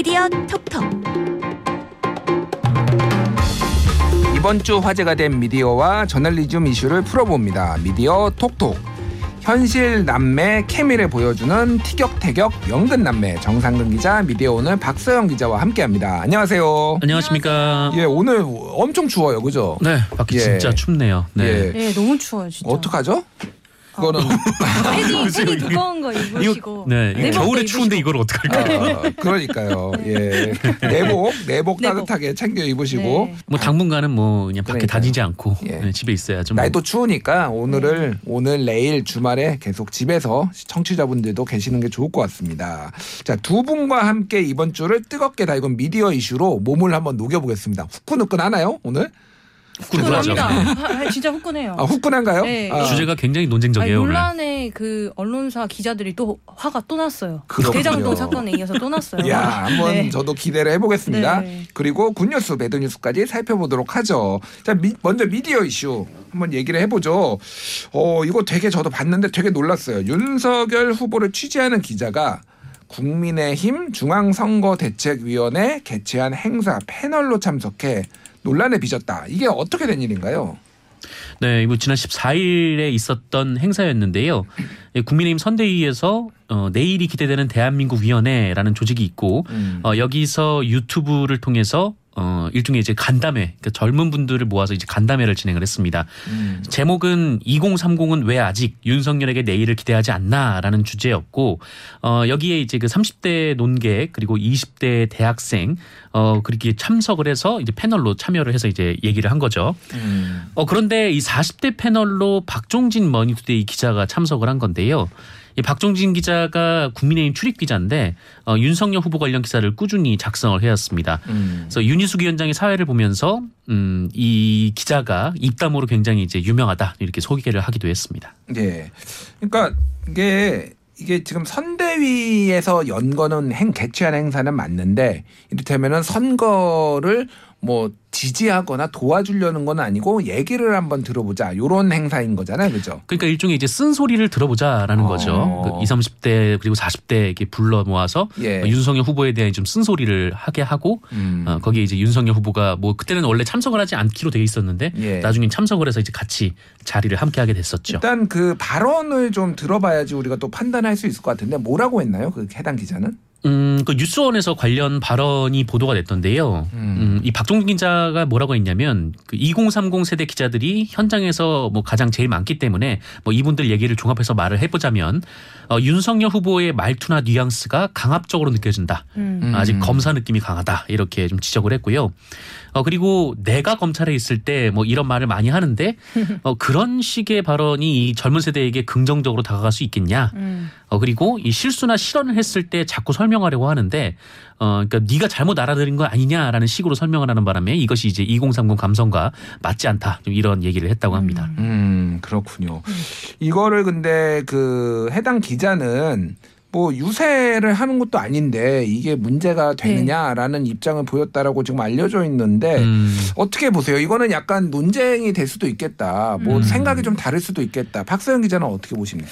미디어 톡톡 이번 주 화제가 된 미디어와 저널리즘 이슈를 풀어봅니다. 미디어 톡톡. 현실 남매 케미를 보여주는 티격태격 연근 남매 정상근 기자 미디어 오늘 박서영 기자와 함께합니다. 안녕하세요. 안녕하십니까. 예 오늘 엄청 추워요, 그죠? 네, 밖에 예. 진짜 춥네요. 네. 예. 네, 너무 추워요, 진짜. 어떡하죠? 그거는 패딩, 패딩 두꺼운 거 입으시고. 네, 네. 겨울에. 추운데 이걸 어떡할까요? 아, 그러니까요. 예 내복 내복 내복. 따뜻하게 챙겨 입으시고 네. 뭐 당분간은 뭐 그냥 밖에 그러니까요. 다니지 않고 예. 네, 집에 있어야죠. 뭐. 날도 추우니까 오늘을 오늘 내일 주말에 계속 집에서 청취자분들도 계시는 게 좋을 것 같습니다. 자 두 분과 함께 이번 주를 뜨겁게 달군 미디어 이슈로 몸을 한번 녹여보겠습니다. 후끈후끈 하나요 오늘? 후끈하죠. 후끈합니다. 아, 진짜 후끈해요. 아 후끈한가요? 네. 아, 주제가 굉장히 아니, 논쟁적이에요 오늘. 논란의 그 언론사 기자들이 또 화가 또 났어요. 그렇군요. 대장동 사건에 이어서 또 났어요. 야 한번 네. 저도 기대를 해보겠습니다. 네. 그리고 굿뉴스, 배드뉴스까지 살펴보도록 하죠. 자 미- 먼저 미디어 이슈 한번 얘기를 해보죠. 어 이거 되게 저도 봤는데 되게 놀랐어요. 윤석열 후보를 취재하는 기자가 국민의힘 중앙선거대책위원회 개최한 행사 패널로 참석해 논란에 빚었다. 이게 어떻게 된 일인가요? 네, 이거 지난 14일에 있었던 행사였는데요. 예, 국민의힘 선대위에서 어, 내일이 기대되는 대한민국 위원회라는 조직이 있고 음. 어, 여기서 유튜브를 통해서 어, 일종의 이제 간담회, 그러니까 젊은 분들을 모아서 이제 간담회를 진행을 했습니다. 음. 제목은 2030은 왜 아직 윤석열에게 내일을 기대하지 않나라는 주제였고 어 여기에 이제 그 30대 논객 그리고 20대 대학생 어 그렇게 참석을 해서 이제 패널로 참여를 해서 이제 얘기를 한 거죠. 음. 어 그런데 이 40대 패널로 박종진 머니투데이 기자가 참석을 한 건데요. 이 박종진 기자가 국민의힘 출입 기자인데 어 윤석열 후보 관련 기사를 꾸준히 작성을 해왔습니다. 음. 그래서 윤희숙 위원장이 사회를 보면서 음, 이 기자가 입담으로 굉장히 이제 유명하다 이렇게 소개를 하기도 했습니다. 예. 그러니까 이게 이게 지금 선대위에서 연 거는 행 개최한 행사는 맞는데 이를테면은 선거를 뭐 지지하거나 도와주려는 건 아니고 얘기를 한번 들어보자 요런 행사인 거잖아요, 그죠? 그러니까 일종의 이제 쓴소리를 들어보자라는 어. 거죠. 그 20, 30대 그리고 40대 이렇게 불러 모아서 예. 어, 윤석열 후보에 대한 좀 쓴소리를 하게 하고 음. 어, 거기에 이제 윤석열 후보가 뭐 그때는 원래 참석을 하지 않기로 돼 있었는데 예. 나중에 참석을 해서 이제 같이 자리를 함께 하게 됐었죠. 일단 그 발언을 좀 들어봐야지 우리가 또 판단할 수 있을 것 같은데 뭐라고 했나요? 그 해당 기자는? 음, 그 뉴스원에서 관련 발언이 보도가 됐던데요. 음, 이 박종진 기자가 뭐라고 했냐면 그 2030 세대 기자들이 현장에서 뭐 가장 제일 많기 때문에 뭐 이분들 얘기를 종합해서 말을 해보자면 어, 윤석열 후보의 말투나 뉘앙스가 강압적으로 느껴진다. 음. 아직 검사 느낌이 강하다 이렇게 좀 지적을 했고요. 어 그리고 내가 검찰에 있을 때 뭐 이런 말을 많이 하는데 어 그런 식의 발언이 이 젊은 세대에게 긍정적으로 다가갈 수 있겠냐? 음. 어 그리고 이 실수나 실언을 했을 때 자꾸 설명하려고 하는데 어 그러니까 네가 잘못 알아들은 거 아니냐라는 식으로 설명을 하는 바람에 이것이 이제 2030 감성과 맞지 않다 좀 이런 얘기를 했다고 합니다. 음, 그렇군요. 이거를 근데 그 해당 기자는 뭐 유세를 하는 것도 아닌데 이게 문제가 되느냐라는 입장을 보였다라고 지금 알려져 있는데 음. 어떻게 보세요? 이거는 약간 논쟁이 될 수도 있겠다. 뭐 음. 생각이 좀 다를 수도 있겠다. 박서영 기자는 어떻게 보십니까?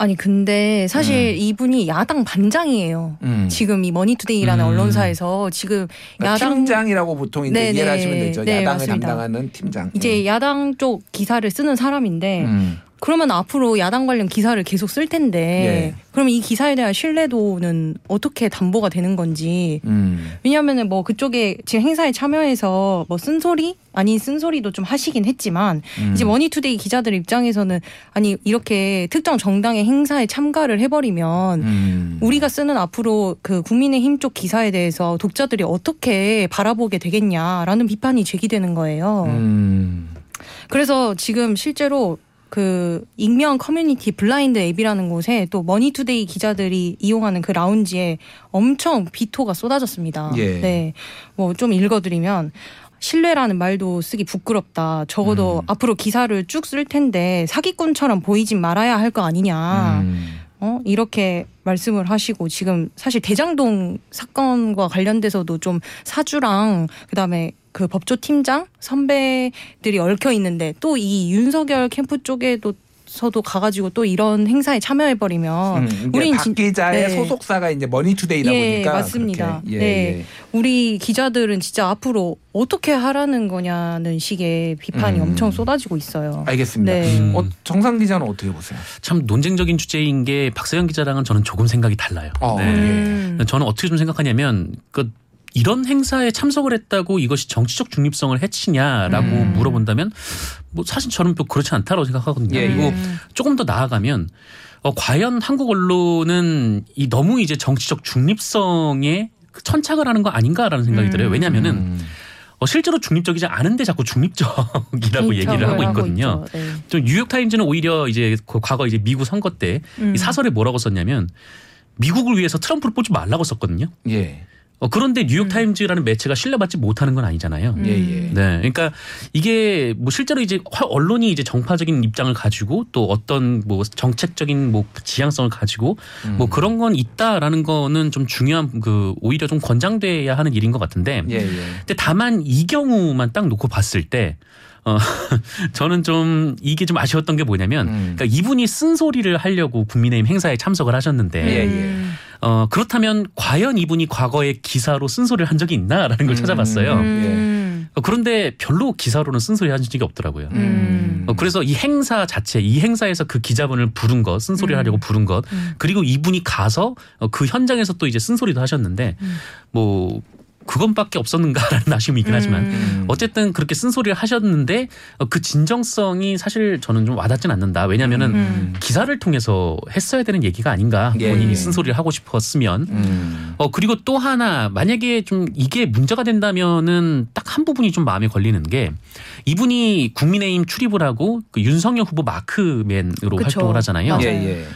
아니 근데 사실 이분이 야당 반장이에요. 음. 지금 이 머니투데이라는 음. 언론사에서 지금 그러니까 야당 팀장이라고 보통 이제 네, 이해를 네. 하시면 되죠. 네, 야당을 맞습니다. 담당하는 팀장. 이제 야당 쪽 기사를 쓰는 사람인데 음. 그러면 앞으로 야당 관련 기사를 계속 쓸 텐데 예. 그럼 이 기사에 대한 신뢰도는 어떻게 담보가 되는 건지 음. 왜냐하면은 뭐 그쪽에 지금 행사에 참여해서 뭐 쓴소리 아닌 쓴소리도 좀 하시긴 했지만 음. 이제 머니투데이 기자들 입장에서는 아니 이렇게 특정 정당의 행사에 참가를 해버리면 음. 우리가 쓰는 앞으로 그 국민의힘 쪽 기사에 대해서 독자들이 어떻게 바라보게 되겠냐라는 비판이 제기되는 거예요. 음. 그래서 지금 실제로 그 익명 커뮤니티 블라인드 앱이라는 곳에 또 머니투데이 기자들이 이용하는 그 라운지에 엄청 비토가 쏟아졌습니다. 예. 네. 뭐 좀 읽어드리면 신뢰라는 말도 쓰기 부끄럽다. 적어도 음. 앞으로 기사를 쭉 쓸 텐데 사기꾼처럼 보이진 말아야 할 거 아니냐. 음. 어? 이렇게 말씀을 하시고 지금 사실 대장동 사건과 관련돼서도 좀 사주랑 그다음에 그 법조 팀장 선배들이 얽혀 있는데 또 이 윤석열 캠프 쪽에도 기자로서도 가가지고 또 이런 행사에 참여해버리면 음, 이게 박 진- 기자의 네. 소속사가 이제 머니투데이다 예, 보니까 맞습니다. 예, 네. 예. 우리 기자들은 진짜 앞으로 어떻게 하라는 거냐는 식의 비판이 음. 엄청 쏟아지고 있어요. 알겠습니다. 네. 음. 어, 정상 기자는 어떻게 보세요? 참 논쟁적인 주제인 게 박세영 기자랑은 저는 조금 생각이 달라요. 어, 네. 음. 저는 어떻게 좀 생각하냐면 그 이런 행사에 참석을 했다고 이것이 정치적 중립성을 해치냐라고 음. 물어본다면 뭐 사실 저는 또 그렇지 않다고 생각하거든요. 예, 그리고 음. 조금 더 나아가면 어, 과연 한국 언론은 이 너무 이제 정치적 중립성에 그 천착을 하는 거 아닌가라는 생각이 음. 들어요. 왜냐하면은 음. 어, 실제로 중립적이지 않은데 자꾸 중립적이라고 얘기를 하고 있거든요. 있죠. 네. 좀 뉴욕 타임즈는 오히려 이제 그 과거 이제 미국 선거 때이 음. 사설에 뭐라고 썼냐면 미국을 위해서 트럼프를 뽑지 말라고 썼거든요. 예. 어, 그런데 뉴욕 타임즈라는 매체가 신뢰받지 못하는 건 아니잖아요. 음. 예, 예. 네, 그러니까 이게 뭐 실제로 이제 화- 언론이 이제 정파적인 입장을 가지고 또 어떤 뭐 정책적인 뭐 지향성을 가지고 음. 뭐 그런 건 있다라는 거는 좀 중요한 그 오히려 좀 권장돼야 하는 일인 것 같은데. 예, 예. 근데 다만 이 경우만 딱 놓고 봤을 때. 어, 저는 좀 이게 좀 아쉬웠던 게 뭐냐면, 음. 그러니까 이분이 쓴소리를 하려고 국민의힘 행사에 참석을 하셨는데, 예, 예. 음. 어, 그렇다면 과연 이분이 과거에 기사로 쓴소리를 한 적이 있나라는 걸 음. 찾아봤어요. 음. 어, 그런데 별로 기사로는 쓴소리 한 적이 없더라고요. 음. 어, 그래서 이 행사 자체, 이 행사에서 그 기자분을 부른 것, 쓴소리를 음. 하려고 부른 것, 음. 그리고 이분이 가서 어, 그 현장에서 또 이제 쓴소리도 하셨는데, 음. 뭐, 그건밖에 없었는가라는 아쉬움이 있긴 하지만, 음. 어쨌든 그렇게 쓴소리를 하셨는데, 어, 그 진정성이 사실 저는 좀 와닿진 않는다. 왜냐면은 음. 기사를 통해서 했어야 되는 얘기가 아닌가. 예, 본인이 예. 쓴소리를 하고 싶었으면. 음. 어 그리고 또 하나 만약에 좀 이게 문제가 된다면은 딱 한 부분이 좀 마음에 걸리는 게 이분이 국민의힘 출입을 하고 그 윤석열 후보 마크맨으로 그쵸. 활동을 하잖아요. 예, 예.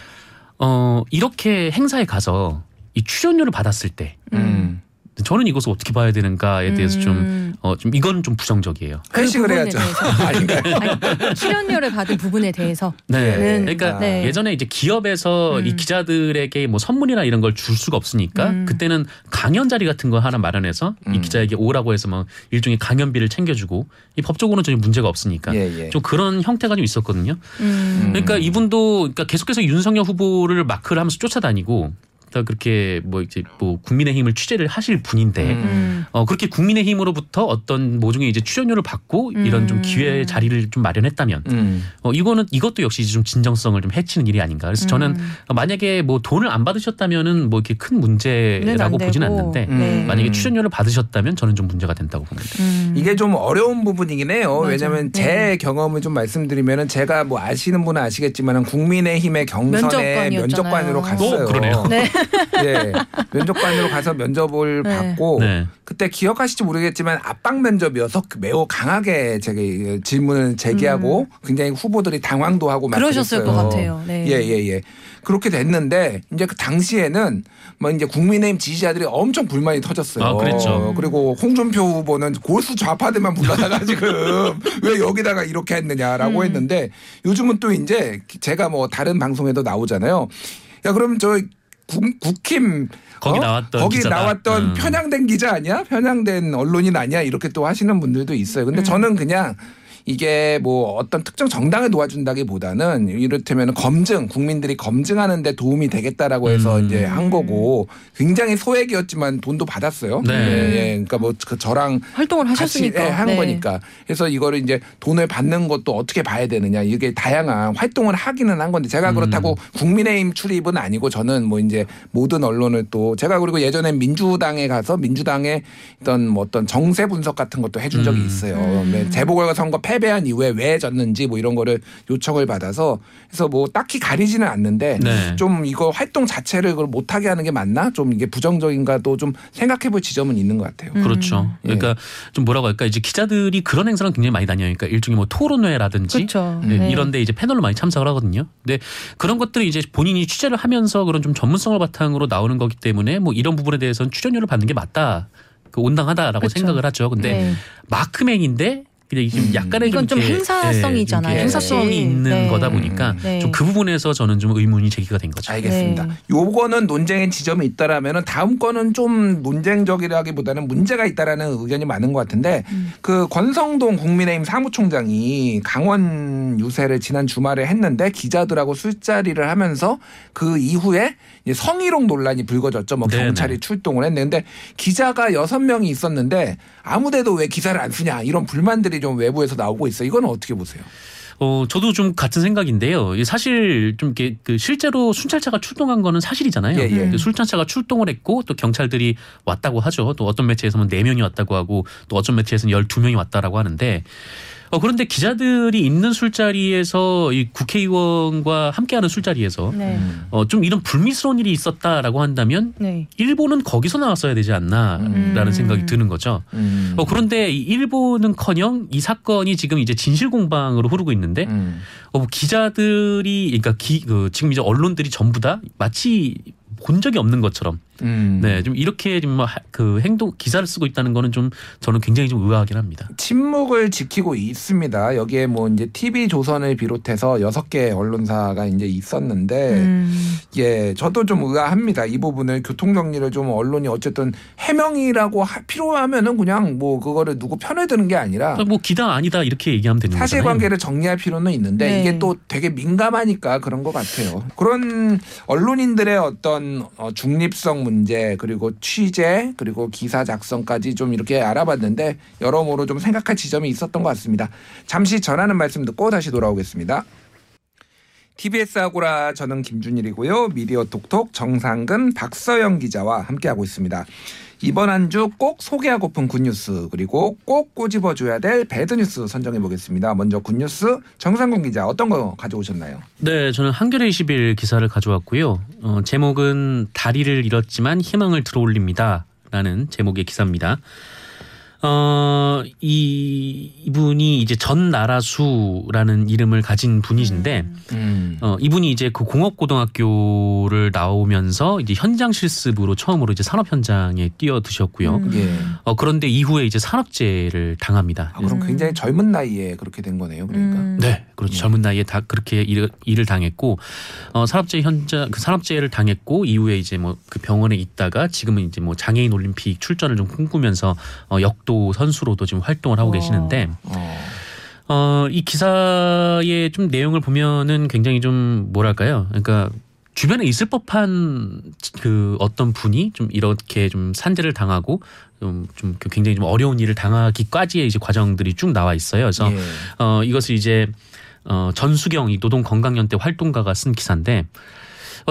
어 이렇게 행사에 가서 이 출연료를 받았을 때 음. 저는 이것을 어떻게 봐야 되는가에 대해서 좀 음. 어, 좀 이건 좀 부정적이에요. 그 회식을 부분에 해야죠. 대해서. 아닌가요? 아니, 출연료를 받은 부분에 대해서. 네. 네. 그러니까 네. 예전에 이제 기업에서 음. 이 기자들에게 뭐 선물이나 이런 걸 줄 수가 없으니까 음. 그때는 강연 자리 같은 거 하나 마련해서 이 음. 기자에게 오라고 해서 뭐 일종의 강연비를 챙겨주고 이 법적으로는 전혀 문제가 없으니까 예, 예. 좀 그런 형태가 좀 있었거든요. 음. 그러니까 이분도 그러니까 계속해서 윤석열 후보를 마크를 하면서 쫓아다니고 다 그렇게 뭐 이제 뭐 국민의힘을 취재를 하실 분인데 음. 음. 어 그렇게 국민의힘으로부터 어떤 모종의 이제 출연료를 받고 이런 좀 음. 기회 자리를 좀 마련했다면 음. 어 이거는 이것도 역시 좀 진정성을 좀 해치는 일이 아닌가. 그래서 저는 음. 만약에 뭐 돈을 안 받으셨다면은 뭐 이렇게 큰는 문제라고 안 보진. 않는데 네. 만약에 출연료를 받으셨다면 저는 좀 문제가 된다고 봅니다. 음. 이게 좀 어려운 부분이긴 해요. 맞아요. 왜냐하면 제 네. 경험을 좀 말씀드리면은 제가 뭐 아시는 분은 아시겠지만은 국민의힘의 경선에 면접관이었잖아요. 면접관으로 갔어요. 네. 예, 면접관으로 가서 면접을 네. 받고 네. 그때 기억하실지 모르겠지만 압박 면접이어서 그 매우 강하게 제가 이 질문을 제기하고 굉장히 후보들이 당황도 하고 막 음. 그러셨을 그랬어요. 것 같아요. 네. 예, 예, 예. 그렇게 됐는데 이제 그 당시에는 뭐 이제 국민의힘 지지자들이 엄청 불만이 터졌어요. 아, 그랬죠. 그리고 홍준표 후보는 골수 좌파들만 불러다가 지금 왜 여기다가 이렇게 했느냐라고 음. 했는데 요즘은 또 이제 제가 뭐 다른 방송에도 나오잖아요. 야, 그럼 저 국, 국힘 거기 나왔던 거기 기자다. 나왔던 음. 편향된 기자 아니야? 편향된 언론인 아니야? 이렇게 또 하시는 분들도 있어요. 근데 음. 저는 그냥 이게 뭐 어떤 특정 정당을 도와준다기보다는 이를테면 검증 국민들이 검증하는데 도움이 되겠다라고 해서 음. 이제 한 거고 굉장히 소액이었지만 돈도 받았어요. 네. 예, 예. 그러니까 뭐그 저랑 활동을 같이 하셨으니까 예, 한 네. 거니까. 그래서 이거를 이제 돈을 받는 것도 어떻게 봐야 되느냐. 이게 다양한 활동을 하기는 한 건데 제가 음. 그렇다고 국민의힘 출입은 아니고 저는 뭐 이제 모든 언론을 또 제가 그리고 예전에 민주당에 가서 민주당의 어떤 뭐 어떤 정세 분석 같은 것도 해준 적이 음. 있어요. 음. 네, 재보궐 선거 패 배한 이후에 왜 졌는지 뭐 이런 거를 요청을 받아서 그래서 뭐 딱히 가리지는 않는데 네. 좀 이거 활동 자체를 그걸 못하게 하는 게 맞나? 좀 이게 부정적인가도 좀 생각해볼 지점은 있는 것 같아요. 음. 그렇죠. 예. 그러니까 좀 뭐라고 할까 이제 기자들이 그런 행사는 굉장히 많이 다녀요. 그러니까 일종의 뭐 토론회라든지 그렇죠. 네, 네. 이런데 이제 패널로 많이 참석을 하거든요. 근데 그런 것들이 이제 본인이 취재를 하면서 그런 좀 전문성을 바탕으로 나오는 거기 때문에 뭐 이런 부분에 대해서는 출연료를 받는 게 맞다, 그 온당하다라고 그쵸. 생각을 하죠. 근데 네. 마크맨인데 그냥 좀 음. 약간의 이건 좀 이렇게, 행사성이잖아요, 예, 행사성이 사실. 있는 네. 거다 보니까 네. 좀그 부분에서 저는 좀 의문이 제기가 된 거죠. 알겠습니다. 네. 요거는 논쟁의 지점이 있다라면은 다음 거는 좀 논쟁적이라기보다는 문제가 있다라는 의견이 많은 것 같은데 음. 그 권성동 국민의힘 사무총장이 강원 유세를 지난 주말에 했는데 기자들하고 술자리를 하면서 그 이후에 이제 성희롱 논란이 불거졌죠. 뭐. 경찰이 출동을 했는데 기자가 여섯 명이 있었는데 아무데도 왜 기사를 안 쓰냐 이런 불만들이 좀 외부에서 나오고 있어. 요 이거는 어떻게 보세요? 어, 저도 좀 같은 생각인데요. 사실 좀 이렇게 그 실제로 순찰차가 출동한 거는 사실이잖아요. 예, 예. 그 순찰차가 출동을 했고 또 경찰들이 왔다고 하죠. 또 어떤 매체에서는 4명이 왔다고 하고 또 어떤 매체에서는 12명이 왔다라고 하는데 어, 그런데 기자들이 있는 술자리에서 이 국회의원과 함께하는 술자리에서 네. 어, 좀 이런 불미스러운 일이 있었다라고 한다면 네. 일본은 거기서 나왔어야 되지 않나라는 음. 생각이 드는 거죠. 음. 어, 그런데 이 일본은커녕 이 사건이 지금 이제 진실 공방으로 흐르고 있는데 음. 어, 뭐 기자들이 그러니까 기, 그 지금 이제 언론들이 전부 다 마치 본 적이 없는 것처럼 음. 네 좀 이렇게 좀그 행동 기사를 쓰고 있다는 거는 좀 저는 굉장히 좀 의아하긴 합니다. 침묵을 지키고 있습니다. 여기에 뭐 이제 TV 조선을 비롯해서 여섯 개 언론사가 이제 있었는데 음. 예, 저도 좀 의아합니다. 이 부분을 교통 정리를 좀 언론이 어쨌든 해명이라고 하- 필요하면은 그냥 뭐 그거를 누구 편에 드는 게 아니라 뭐 기다 아니다 이렇게 얘기하면 되는 거잖아요. 사실관계를 정리할 필요는 있는데 네. 이게 또 되게 민감하니까 그런 것 같아요. 그런 언론인들의 어떤 어, 중립성 문제 그리고 취재 그리고 기사 작성까지 좀 이렇게 알아봤는데 여러모로 좀 생각할 지점이 있었던 것 같습니다. 잠시 전하는 말씀 듣고 다시 돌아오겠습니다. TBS 아고라 저는 김준일이고요. 미디어 톡톡 정상근 박서영 기자와 함께하고 있습니다. 이번 한 주 꼭 소개하고픈 굿뉴스 그리고 꼭 꼬집어줘야 될 배드뉴스 선정해 보겠습니다. 먼저 굿뉴스 정상근 기자 어떤 거 가져오셨나요? 네, 저는 한겨레 20일 기사를 가져왔고요. 어, 제목은 다리를 잃었지만 희망을 들어올립니다. 라는 제목의 기사입니다. 어, 이, 이분이 이제 전나라수라는 이름을 가진 분이신데, 음. 어, 이분이 이제 그 공업고등학교를 나오면서 이제 현장 실습으로 처음으로 이제 산업 현장에 뛰어드셨고요. 음. 예. 어, 그런데 이후에 이제 산업재해를 당합니다. 아, 그럼 음. 굉장히 젊은 나이에 그렇게 된 거네요. 그러니까. 음. 네, 그렇죠. 예. 젊은 나이에 다 그렇게 일을, 일을 당했고, 어, 산업재해 현장, 그 산업재해를 당했고, 이후에 이제 뭐 그 병원에 있다가 지금은 이제 뭐 장애인 올림픽 출전을 좀 꿈꾸면서 어, 역도 선수로도 지금 활동을 하고 어. 계시는데, 어. 어, 이 기사의 좀 내용을 보면은 굉장히 좀 뭐랄까요. 그러니까 주변에 있을 법한 그 어떤 분이 좀 이렇게 좀 산재를 당하고 좀, 좀 굉장히 좀 어려운 일을 당하기까지의 이제 과정들이 쭉 나와 있어요. 그래서 예. 어, 이것을 이제 어, 전수경 이 노동건강연대 활동가가 쓴 기사인데 어,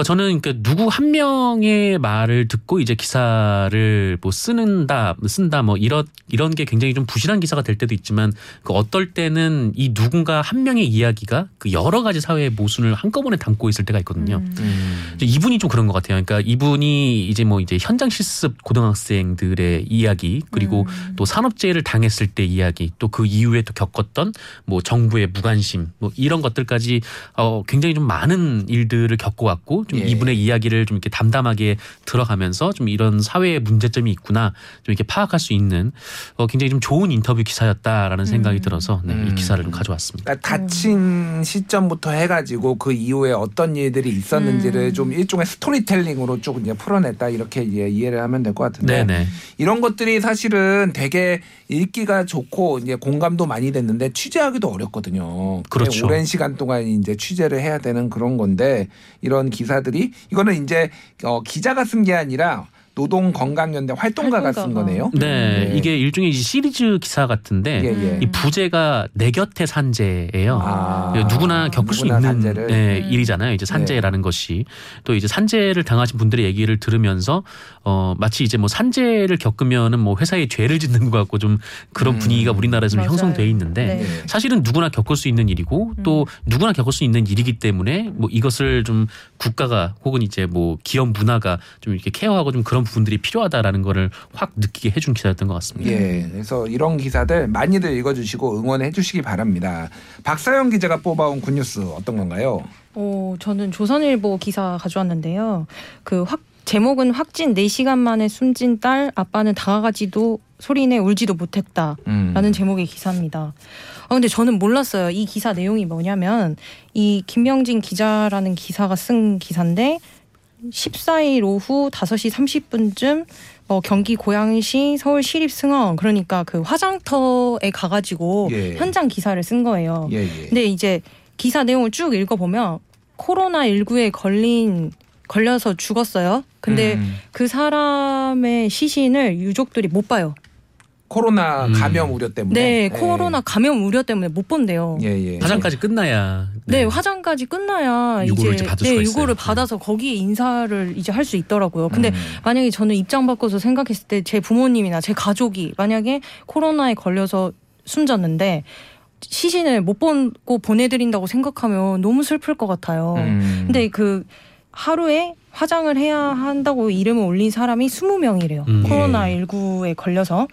저는 그 누구 한 명의 말을 듣고 이제 기사를 뭐 쓰는다, 쓴다 뭐 이런 이런 게 굉장히 좀 부실한 기사가 될 때도 있지만 그 어떨 때는 이 누군가 한 명의 이야기가 그 여러 가지 사회의 모순을 한꺼번에 담고 있을 때가 있거든요. 음. 음. 이분이 좀 그런 것 같아요. 그러니까 이분이 이제 뭐 이제 현장 실습 고등학생들의 이야기 그리고 음. 또 산업재해를 당했을 때 이야기 또 그 이후에 또 겪었던 뭐 정부의 무관심 뭐 이런 것들까지 어 굉장히 좀 많은 일들을 겪어왔고 좀 예. 이분의 이야기를 좀 이렇게 담담하게 들어가면서 좀 이런 사회의 문제점이 있구나 좀 이렇게 파악할 수 있는 어 굉장히 좀 좋은 인터뷰 기사였다라는 생각이 음. 들어서 네, 이 음. 기사를 좀 가져왔습니다. 그러니까 다친 시점부터 해가지고 그 이후에 어떤 일들이 있었는지를 음. 좀 일종의 스토리텔링으로 쭉 이제 풀어냈다 이렇게 이해- 이해를 하면 될 것 같은데 네네. 이런 것들이 사실은 되게 읽기가 좋고 이제 공감도 많이 됐는데 취재하기도 어렵거든요. 그렇죠. 오랜 시간 동안 이제 취재를 해야 되는 그런 건데 이런 기사 들이 이거는 이제 어, 기자가 쓴 게 아니라 노동건강연대 활동가가 쓴 활동가가. 거네요. 네, 음. 이게 일종의 시리즈 기사 같은데 예, 예. 이 부제가 내 곁에 산재예요. 아, 예, 누구나 겪을 수 누구나 있는 산재를. 예, 음. 일이잖아요. 이제 산재라는 것이 또 이제 산재를 당하신 분들의 얘기를 들으면서 어 마치 이제 뭐 산재를 겪으면은 뭐 회사에 죄를 짓는 것 같고 좀 그런 음. 분위기가 우리나라에서 좀. 형성돼 있는데 네. 네. 사실은 누구나 겪을 수 있는 일이고 또 누구나 겪을 수 있는 일이기 때문에 뭐 이것을 좀 국가가 혹은 이제 뭐 기업 문화가 좀 이렇게 케어하고 좀 그런 부분들이 필요하다라는 거를 확 느끼게 해준 기사였던 것 같습니다. 예, 그래서 이런 기사들 많이들 읽어주시고 응원해 주시기 바랍니다. 박사영 기자가 뽑아온 굿뉴스 어떤 건가요? 어, 저는 조선일보 기사 가져왔는데요. 그 확 제목은 확진 4시간 만에 숨진 딸 아빠는 다가가지도 소리내 울지도 못했다. 음. 라는 제목의 기사입니다. 아, 근데 저는 몰랐어요. 이 기사 내용이 뭐냐면, 이 김명진 기자라는 기사가 쓴 기사인데, 14일 오후 5시 30분쯤, 어, 경기 고양시 서울 시립 승원, 그러니까 그 화장터에 가가지고 예. 현장 기사를 쓴 거예요. 예, 예. 근데 이제 기사 내용을 쭉 읽어보면, 코로나 19에 걸린, 걸려서 죽었어요. 근데 음. 그 사람의 시신을 유족들이 못 봐요. 코로나 음. 감염 우려 때문에. 네, 코로나 감염 우려 때문에 못 본대요. 예, 예. 화장까지 끝나야 네, 화장까지 끝나야 유고를 이제 이제 받을 네, 수가 있어요. 유고를 받아서 거기에 인사를 이제 할 수 있더라고요. 근데 음. 만약에 저는 입장 바꿔서 생각했을 때 제 부모님이나 제 가족이 만약에 코로나에 걸려서 숨졌는데 시신을 못 보고 보내드린다고 생각하면 너무 슬플 것 같아요. 음. 근데 그 하루에 화장을 해야 한다고 이름을 올린 사람이 20명이래요. 음. 코로나 19에 걸려서암한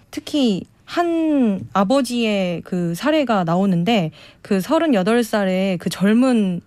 아버지의 그 사례가 나오는데 그 38살의 그 젊은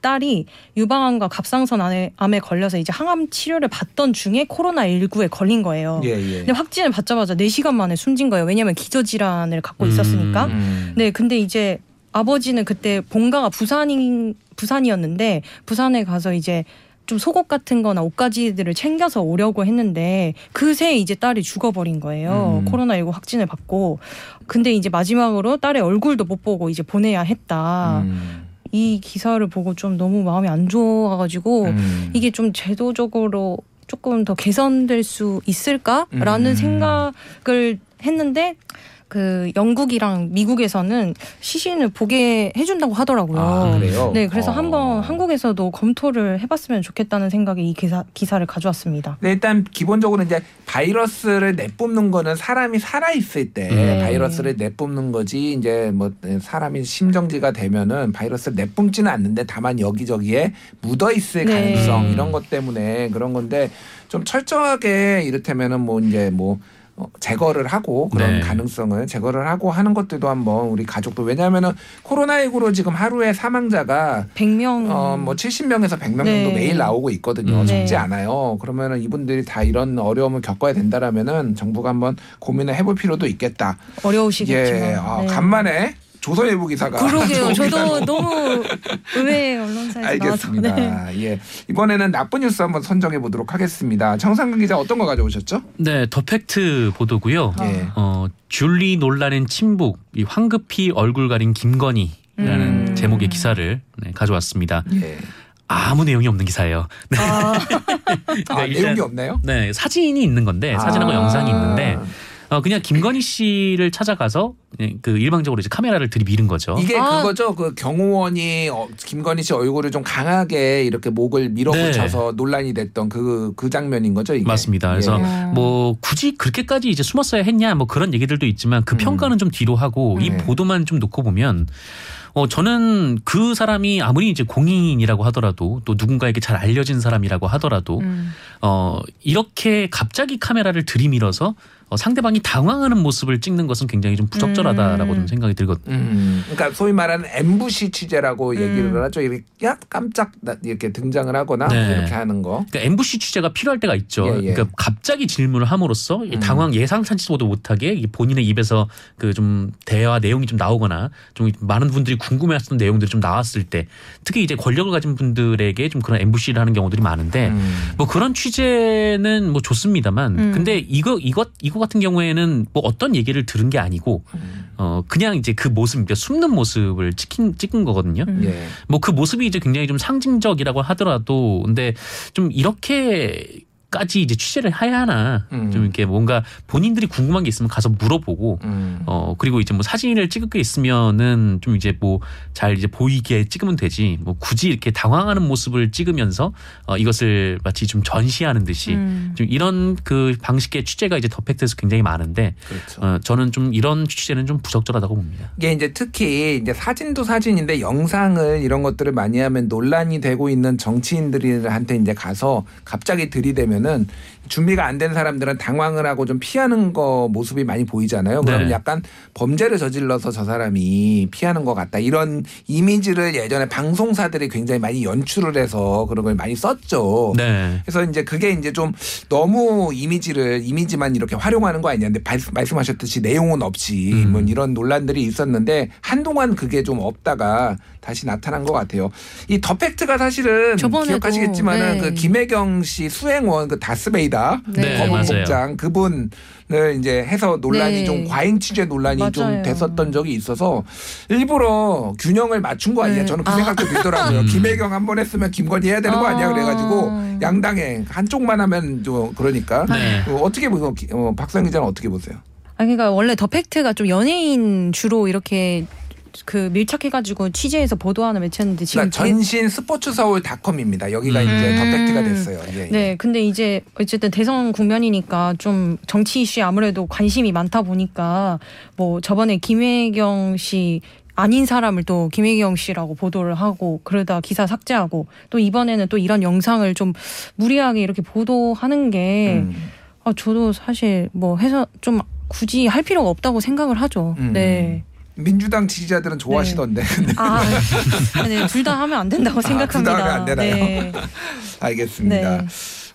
딸이 유방암과 갑상선 암에, 암에 걸려서 이제 항암 치료를 받던 중에 코로나 19에 걸린 거예요. 예, 예. 근데 확진을 받자마자 4시간 만에 숨진 거예요. 왜냐면 기저 질환을 갖고 음. 있었으니까. 음. 네, 근데 이제 아버지는 그때 본가가 부산인 부산이었는데 부산에 가서 이제 좀 속옷 같은 거나 옷가지들을 챙겨서 오려고 했는데 그새 이제 딸이 죽어버린 거예요. 음. 코로나19 확진을 받고. 근데 이제 마지막으로 딸의 얼굴도 못 보고 이제 보내야 했다. 음. 이 기사를 보고 좀 너무 마음이 안 좋아가지고 음. 이게 좀 제도적으로 조금 더 개선될 수 있을까라는 음. 생각을 했는데 그 영국이랑 미국에서는 시신을 보게 해준다고 하더라고요. 아, 그래요? 네, 그래서 어. 한번 한국에서도 검토를 해봤으면 좋겠다는 생각에 이 기사 기사를 가져왔습니다. 네, 일단 기본적으로 이제 바이러스를 내뿜는 거는 사람이 살아 있을 때 네. 바이러스를 내뿜는 거지 이제 뭐 사람이 심정지가 되면은 바이러스를 내뿜지는 않는데 다만 여기저기에 묻어 있을 네. 가능성 이런 것 때문에 그런 건데 좀 철저하게 이를테면은 뭐 이제 뭐 어, 제거를 하고 그런 네. 가능성을 제거를 하고 하는 것들도 한번 우리 가족도 왜냐하면은 코로나19로 지금 하루에 사망자가 100명 어, 뭐 70명에서 100명 네. 정도 매일 나오고 있거든요. 음. 적지 네. 않아요. 그러면은 이분들이 다 이런 어려움을 겪어야 된다라면은 정부가 한번 고민을 해볼 필요도 있겠다. 어려우시겠지만. 예, 아, 네. 간만에 조선일보 기사가 그러게요. 저도 너무 의외의 언론사에서 나와서 네. 알겠습니다. 예. 이번에는 나쁜 뉴스 한번 선정해 보도록 하겠습니다. 정상근 기자 어떤 거 가져오셨죠? 네, 더 팩트 보도고요. 예. 어, 줄리 논란엔 침묵, 이 황급히 얼굴 가린 김건희라는 음. 제목의 기사를 네, 가져왔습니다. 예. 아무 내용이 없는 기사예요. 아, 아, 일단- 내용이 없나요? 네, 사진이 있는 건데 사진하고 아. 영상이 있는데 어, 그냥 김건희 씨를 찾아가서 그 일방적으로 이제 카메라를 들이밀은 거죠. 이게 아. 그거죠. 그 경호원이 어, 김건희 씨 얼굴을 좀 강하게 이렇게 목을 밀어붙여서 논란이 됐던 그, 그 장면인 거죠. 이게. 네. 맞습니다. 그래서 예. 뭐 굳이 그렇게까지 이제 숨었어야 했냐 뭐 그런 얘기들도 있지만 그 음. 평가는 좀 뒤로 하고 이 네. 보도만 좀 놓고 보면 어 저는 그 사람이 아무리 이제 공인이라고 하더라도 또 누군가에게 잘 알려진 사람이라고 하더라도 음. 어 이렇게 갑자기 카메라를 들이밀어서 어, 상대방이 당황하는 모습을 찍는 것은 굉장히 좀 부적절하다 라고 음. 좀 생각이 들거든요. 음, 그러니까 소위 말하는 엠부시 취재라고 음. 얘기를 하죠. 이렇게 야 깜짝 나- 이렇게 등장을 하거나 네. 이렇게 하는 거. 그러니까 엠부시 취재가 필요할 때가 있죠. 예, 예. 그러니까 갑자기 질문을 함으로써 이 음. 당황 예상치도 못하게 이 본인의 입에서 그 좀 대화 내용이 좀 나오거나 좀 많은 분들이 궁금해했던 내용들이 좀 나왔을 때 특히 이제 권력을 가진 분들에게 좀 그런 엠부시를 하는 경우들이 많은데 음. 뭐 그런 취재는 뭐 좋습니다만 음. 근데 이거 이것 이거 같은 경우에는 뭐 어떤 얘기를 들은 게 아니고 음. 어 그냥 이제 그 모습 그러니까 숨는 모습을 찍힌 찍은 거거든요. 음. 예. 뭐그 모습이 이제 굉장히 좀 상징적이라고 하더라도 근데 좀 이렇게 까지 이제 취재를 해야 하나 음. 좀 이렇게 뭔가 본인들이 궁금한 게 있으면 가서 물어보고 음. 어 그리고 이제 뭐 사진을 찍을 게 있으면은 좀 이제 뭐 잘 이제 보이게 찍으면 되지 뭐 굳이 이렇게 당황하는 모습을 찍으면서 어 이것을 마치 좀 전시하는 듯이 음. 좀 이런 그 방식의 취재가 이제 더 팩트에서 굉장히 많은데 그렇죠. 어 저는 좀 이런 취재는 좀 부적절하다고 봅니다. 이게 이제 특히 이제 사진도 사진인데 영상을 이런 것들을 많이 하면 논란이 되고 있는 정치인들한테 이제 가서 갑자기 들이대면 보면은 준비가 안 된 사람들은 당황을 하고 좀 피하는 거 모습이 많이 보이잖아요. 그러면 네. 약간 범죄를 저질러서 저 사람이 피하는 것 같다. 이런 이미지를 예전에 방송사들이 굉장히 많이 연출을 해서 그런 걸 많이 썼죠. 네. 그래서 이제 그게 이제 좀 너무 이미지를 이미지만 이렇게 활용하는 거 아니냐. 근데 발- 말씀하셨듯이 내용은 없이 음. 뭐 이런 논란들이 있었는데 한동안 그게 좀 없다가 다시 나타난 것 같아요. 이 더팩트가 사실은 기억하시겠지만은 네. 그 김혜경 씨 수행원 그 다스베이다 네, 검은 맞아요. 복장 그분을 이제 해서 논란이 네. 좀 과잉 취재 논란이 좀 맞아요. 됐었던 적이 있어서 일부러 균형을 맞춘 거 아니냐 네. 저는 그 아. 생각도 들더라고요. 음. 김혜경 한 번 했으면 김건희 해야 되는 거 아니야 아. 그래가지고 양당에 한쪽만 하면 좀 그러니까 네. 어, 어떻게 보세요? 어, 박상 기자는 어떻게 보세요? 아 그러니까 원래 더 팩트가 좀 연예인 주로 이렇게 그 밀착해가지고 취재해서 보도하는 매체인데 지금 그러니까 전신 스포츠 서울닷컴입니다. 여기가 음. 이제 더 팩트가 됐어요. 예, 예. 네, 근데 이제 어쨌든 대선 국면이니까 좀 정치 이슈에 아무래도 관심이 많다 보니까 뭐 저번에 김혜경 씨 아닌 사람을 또 김혜경 씨라고 보도를 하고 그러다 기사 삭제하고 또 이번에는 또 이런 영상을 좀 무리하게 이렇게 보도하는 게 음. 아, 저도 사실 뭐 해서 좀 굳이 할 필요가 없다고 생각을 하죠. 음. 네. 민주당 지지자들은 좋아하시던데. 아, 네, 둘다 하면 안 된다고 아, 둘다 생각합니다. 하면 안 되나요? 네. 알겠습니다. 네.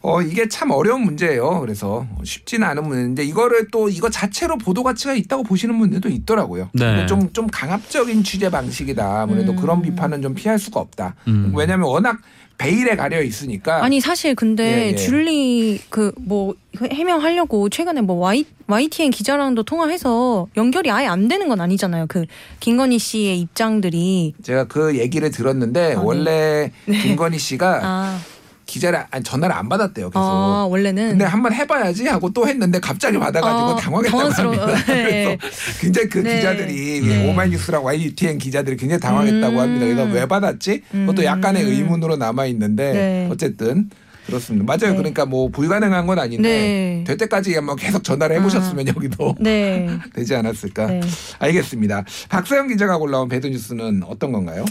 어 이게 참 어려운 문제예요. 그래서 쉽지는 않은 문제인데 이거를 또 이거 자체로 보도 가치가 있다고 보시는 분들도 있더라고요. 네. 좀좀 강압적인 취재 방식이다. 아무래도 음. 그런 비판은 좀 피할 수가 없다. 음. 왜냐하면 워낙 베일에 가려 있으니까. 아니 사실 근데 예, 예. 줄리 그 뭐 해명하려고 최근에 뭐 Y YTN 기자랑도 통화해서 연결이 아예 안 되는 건 아니잖아요. 그 김건희 씨의 입장들이 제가 그 얘기를 들었는데 아, 네. 원래 김건희 씨가 아, 기자를 아니, 전화를 안 받았대요. 계속. 아 원래는 근데 한번 해봐야지 하고 또 했는데 갑자기 받아가지고 아, 당황했다고. 합니다. 네. 그래서 굉장히 그 네. 기자들이 네. 오마이뉴스랑 YTN 기자들이 굉장히 당황했다고 음. 합니다. 그래서 왜 받았지? 그것도 음. 약간의 의문으로 남아 있는데 네. 어쨌든 그렇습니다. 맞아요. 네. 그러니까 뭐 불가능한 건 아닌데 네. 될 때까지 한번 계속 전화를 해보셨으면 여기도 네. 되지 않았을까? 네. 알겠습니다. 박서영 기자가 골라온 bad news는 어떤 건가요?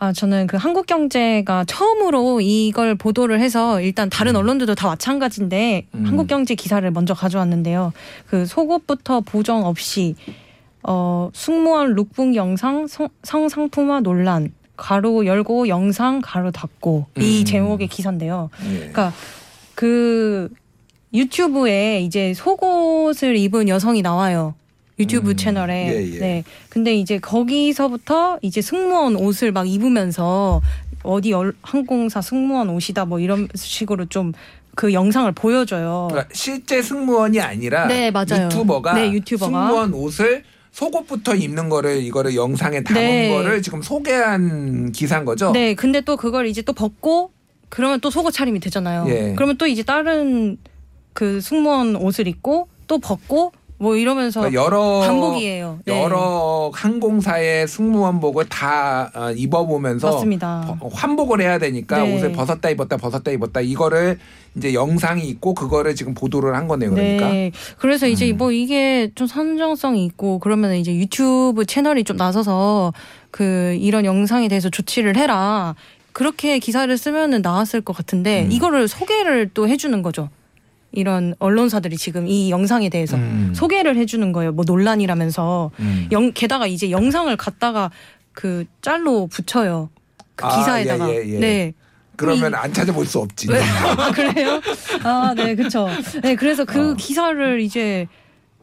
아, 저는 그 한국경제가 처음으로 이걸 보도를 해서 일단 다른 언론들도 다 마찬가지인데 음. 한국경제 기사를 먼저 가져왔는데요. 그 속옷부터 보정 없이 어, 승무원 룩북 영상 성, 성상품화 논란 가로 열고 영상 가로 닫고 이 음. 제목의 기사인데요. 예. 그러니까 그 유튜브에 이제 속옷을 입은 여성이 나와요. 유튜브 음, 채널에. 예, 예. 네. 근데 이제 거기서부터 이제 승무원 옷을 막 입으면서 어디 열- 항공사 승무원 옷이다 뭐 이런 식으로 좀 그 영상을 보여줘요. 그러니까 실제 승무원이 아니라 네, 맞아요. 유튜버가, 네, 유튜버가. 승무원 옷을 속옷부터 입는 거를 이거를 영상에 담은 네. 거를 지금 소개한 기사인 거죠. 네. 근데 또 그걸 이제 또 벗고 그러면 또 속옷 차림이 되잖아요. 예. 그러면 또 이제 다른 그 승무원 옷을 입고 또 벗고 뭐 이러면서 그러니까 여러 반복이에요. 네. 여러 항공사의 승무원복을 다 어, 입어보면서 맞습니다. 버- 환복을 해야 되니까 네. 옷을 벗었다 입었다 벗었다 입었다 이거를 이제 영상이 있고 그거를 지금 보도를 한 거네요. 그러니까. 네. 그래서 이제 음. 뭐 이게 좀 선정성이 있고 그러면 이제 유튜브 채널이 좀 나서서 그 이런 영상에 대해서 조치를 해라. 그렇게 기사를 쓰면은 나왔을 것 같은데 음. 이거를 소개를 또 해주는 거죠. 이런 언론사들이 지금 이 영상에 대해서 음. 소개를 해주는 거예요. 뭐 논란이라면서 음. 영, 게다가 이제 영상을 갖다가 그 짤로 붙여요. 그 아, 기사에다가. 예, 예, 예. 네. 그러면 안 찾아볼 수 없지. 네. 아, 그래요? 아, 네, 그쵸. 네, 그래서 그 어. 기사를 이제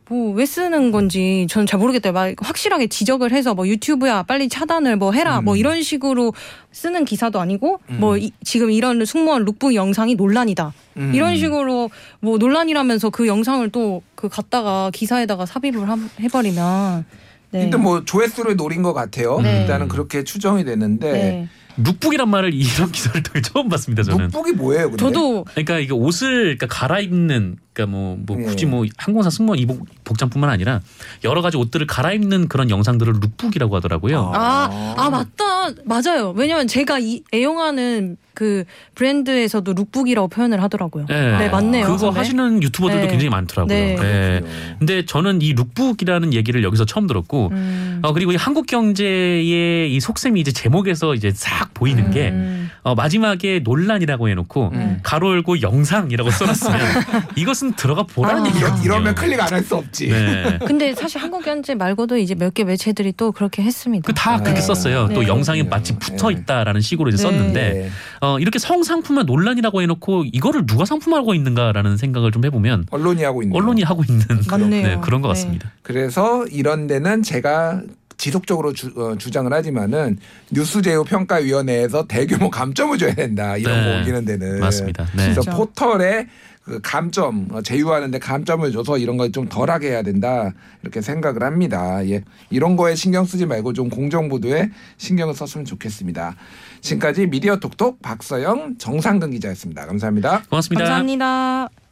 뭐왜 쓰는 건지 저는 잘 모르겠어요. 막 확실하게 지적을 해서 뭐 유튜브야 빨리 차단을 뭐 해라 음. 뭐 이런 식으로 쓰는 기사도 아니고 음. 뭐 이- 지금 이런 승무원 룩북 영상이 논란이다. 음. 이런 식으로 뭐 논란이라면서 그 영상을 또 그 갖다가 기사에다가 삽입을 함- 해버리면 네. 일단 뭐 조회수를 노린 것 같아요. 네. 일단은 그렇게 추정이 되는데 네. lookbook이란 말을 이런 기사를 통해 처음 봤습니다. 저는. lookbook이 뭐예요? 근데? 저도 그러니까 이게 옷을 그러니까 갈아입는 그러니까 뭐, 뭐 예. 굳이 뭐 항공사 승무원 이복 복장뿐만 아니라 여러 가지 옷들을 갈아입는 그런 영상들을 lookbook이라고 하더라고요. 아, 아 맞다 맞아요. 왜냐면 제가 이 애용하는 그 브랜드에서도 lookbook이라고 표현을 하더라고요. 네. 네, 맞네요. 그거 네. 하시는 유튜버들도 네. 굉장히 많더라고요. 네. 네. 근데 저는 이 lookbook이라는 얘기를 여기서 처음 들었고 음. 어, 그리고 이 한국 경제의 이 속셈이 이제 제목에서 이제 싹 보이는 게 음. 어, 마지막에 논란이라고 해놓고 음. 가로 열고 영상이라고 써놨으면 이것은 들어가 보라는 아. 얘기거든요. 이러, 면 클릭 안 할 수 없지. 네. 근데 사실 한국경제 말고도 이제 몇 개 매체들이 또 그렇게 했습니다. 그다 그렇게 네. 썼어요. 또 네. 영상이 마치 붙어 있다라는 식으로 이제 네. 썼는데 네. 어, 이렇게 성상품화 논란이라고 해놓고 이거를 누가 상품화하고 있는가라는 생각을 좀 해보면 언론이 하고 있는. 언론이 하고 있는 맞네요. 네, 그런 것 네. 같습니다. 그래서 이런 데는 제가 지속적으로 주, 어, 주장을 하지만은 뉴스제휴 평가위원회에서 대규모 감점을 줘야 된다 이런 네. 거 올리는 데는 맞습니다. 네. 그래서. 포털에 그 감점 어, 제휴하는데 감점을 줘서 이런 걸 좀 덜하게 해야 된다 이렇게 생각을 합니다. 예, 이런 거에 신경 쓰지 말고 좀 공정 보도에 신경을 썼으면 좋겠습니다. 지금까지 미디어 톡톡 박서영 정상근 기자였습니다. 감사합니다. 고맙습니다. 감사합니다.